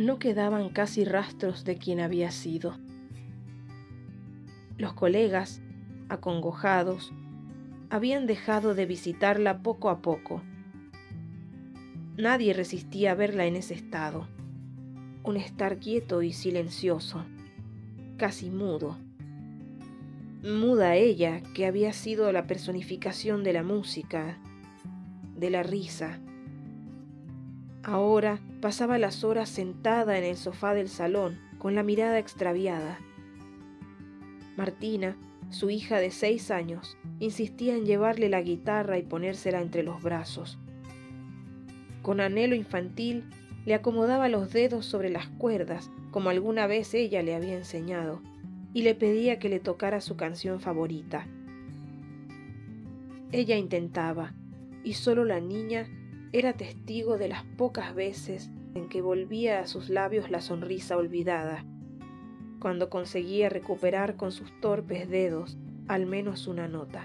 no quedaban casi rastros de quien había sido. Los colegas, acongojados, habían dejado de visitarla poco a poco. Nadie resistía verla en ese estado, un estar quieto y silencioso, casi mudo. Muda ella, que había sido la personificación de la música, de la risa. Ahora pasaba las horas sentada en el sofá del salón, con la mirada extraviada. Martina, su hija de seis años, insistía en llevarle la guitarra y ponérsela entre los brazos. Con anhelo infantil, le acomodaba los dedos sobre las cuerdas, como alguna vez ella le había enseñado, y le pedía que le tocara su canción favorita. Ella intentaba, y solo la niña era testigo de las pocas veces en que volvía a sus labios la sonrisa olvidada, cuando conseguía recuperar con sus torpes dedos al menos una nota.